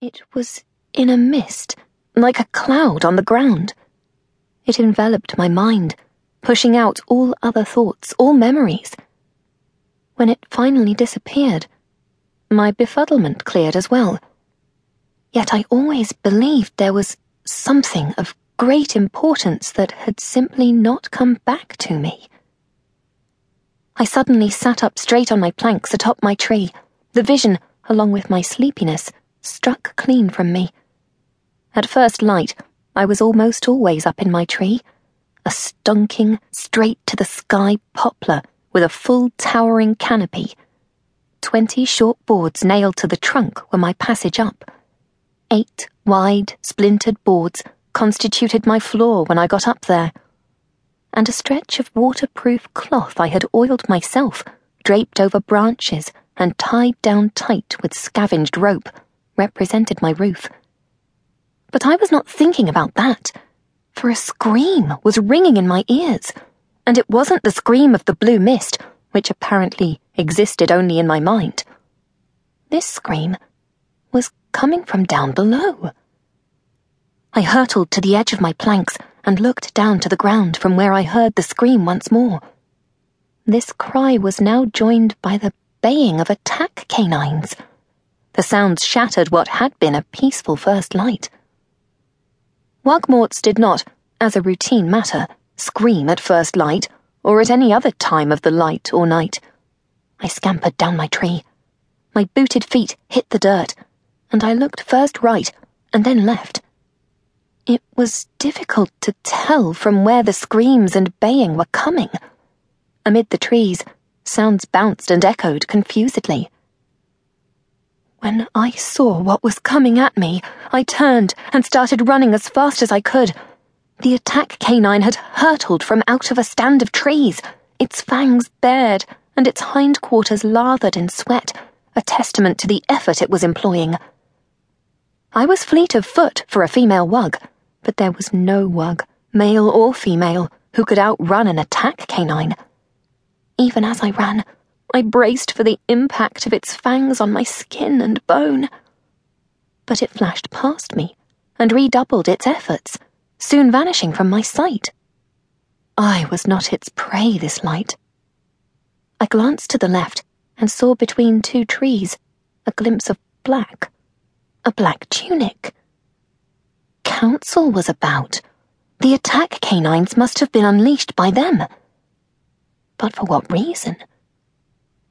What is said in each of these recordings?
It was in a mist, like a cloud on the ground. It enveloped my mind, pushing out all other thoughts, all memories. When it finally disappeared, my befuddlement cleared as well. Yet I always believed there was something of great importance that had simply not come back to me. I suddenly sat up straight on my planks atop my tree, the vision, along with my sleepiness, struck clean from me. At first light, I was almost always up in my tree, a stunking, straight to the sky poplar with a full towering canopy. Twenty short boards nailed to the trunk were my passage up. Eight wide, splintered boards constituted my floor when I got up there. And a stretch of waterproof cloth I had oiled myself, draped over branches and tied down tight with scavenged rope represented my roof. But I was not thinking about that, for a scream was ringing in my ears, and it wasn't the scream of the blue mist, which apparently existed only in my mind. This scream was coming from down below. I hurtled to the edge of my planks and looked down to the ground from where I heard the scream once more. This cry was now joined by the baying of attack canines. The sounds shattered what had been a peaceful first light. Wugmorts did not, as a routine matter, scream at first light or at any other time of the light or night. I scampered down my tree. My booted feet hit the dirt, and I looked first right and then left. It was difficult to tell from where the screams and baying were coming. Amid the trees, sounds bounced and echoed confusedly. When I saw what was coming at me, I turned and started running as fast as I could. The attack canine had hurtled from out of a stand of trees, its fangs bared and its hindquarters lathered in sweat, a testament to the effort it was employing. I was fleet of foot for a female wug, but there was no wug, male or female, who could outrun an attack canine. Even as I ran, I braced for the impact of its fangs on my skin and bone. But it flashed past me and redoubled its efforts, soon vanishing from my sight. I was not its prey this light. I glanced to the left and saw between two trees a glimpse of black, a black tunic. Council was about. The attack canines must have been unleashed by them. But for what reason?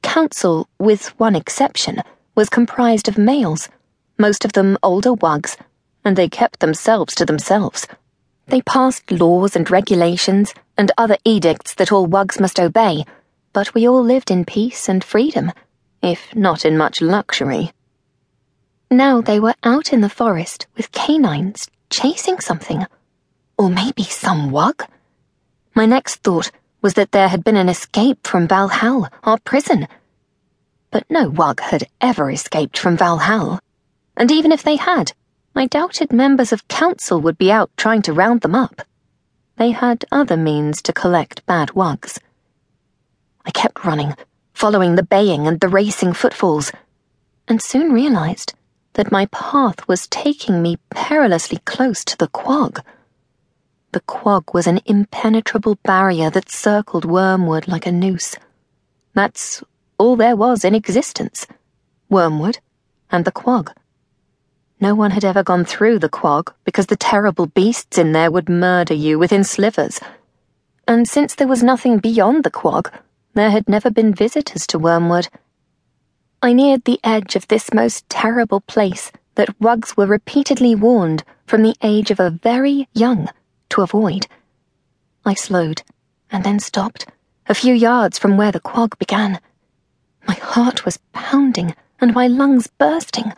Council, with one exception, was comprised of males, most of them older wugs, and they kept themselves to themselves. They passed laws and regulations and other edicts that all wugs must obey, but we all lived in peace and freedom, if not in much luxury. Now they were out in the forest with canines chasing something. Or maybe some wug? My next thought was that there had been an escape from Valhalla, our prison. But no Wug had ever escaped from Valhalla. And even if they had, I doubted members of council would be out trying to round them up. They had other means to collect bad Wugs. I kept running, following the baying and the racing footfalls, and soon realized that my path was taking me perilously close to the quag. The quag was an impenetrable barrier that circled Wormwood like a noose. That's all there was in existence Wormwood and the quag. No one had ever gone through the quag because the terrible beasts in there would murder you within slivers. And since there was nothing beyond the quag, there had never been visitors to Wormwood. I neared the edge of this most terrible place that wugs were repeatedly warned from the age of a very young to avoid. I slowed, and then stopped, a few yards from where the quag began. My heart was pounding, and my lungs bursting,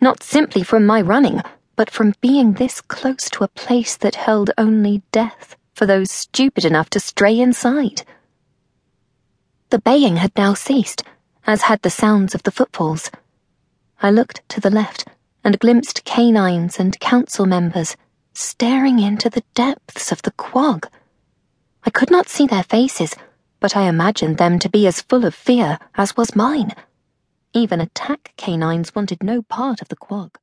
not simply from my running, but from being this close to a place that held only death for those stupid enough to stray inside. The baying had now ceased, as had the sounds of the footfalls. I looked to the left and glimpsed canines and council members staring into the depths of the quag. I could not see their faces, but I imagined them to be as full of fear as was mine. Even attack canines wanted no part of the quag.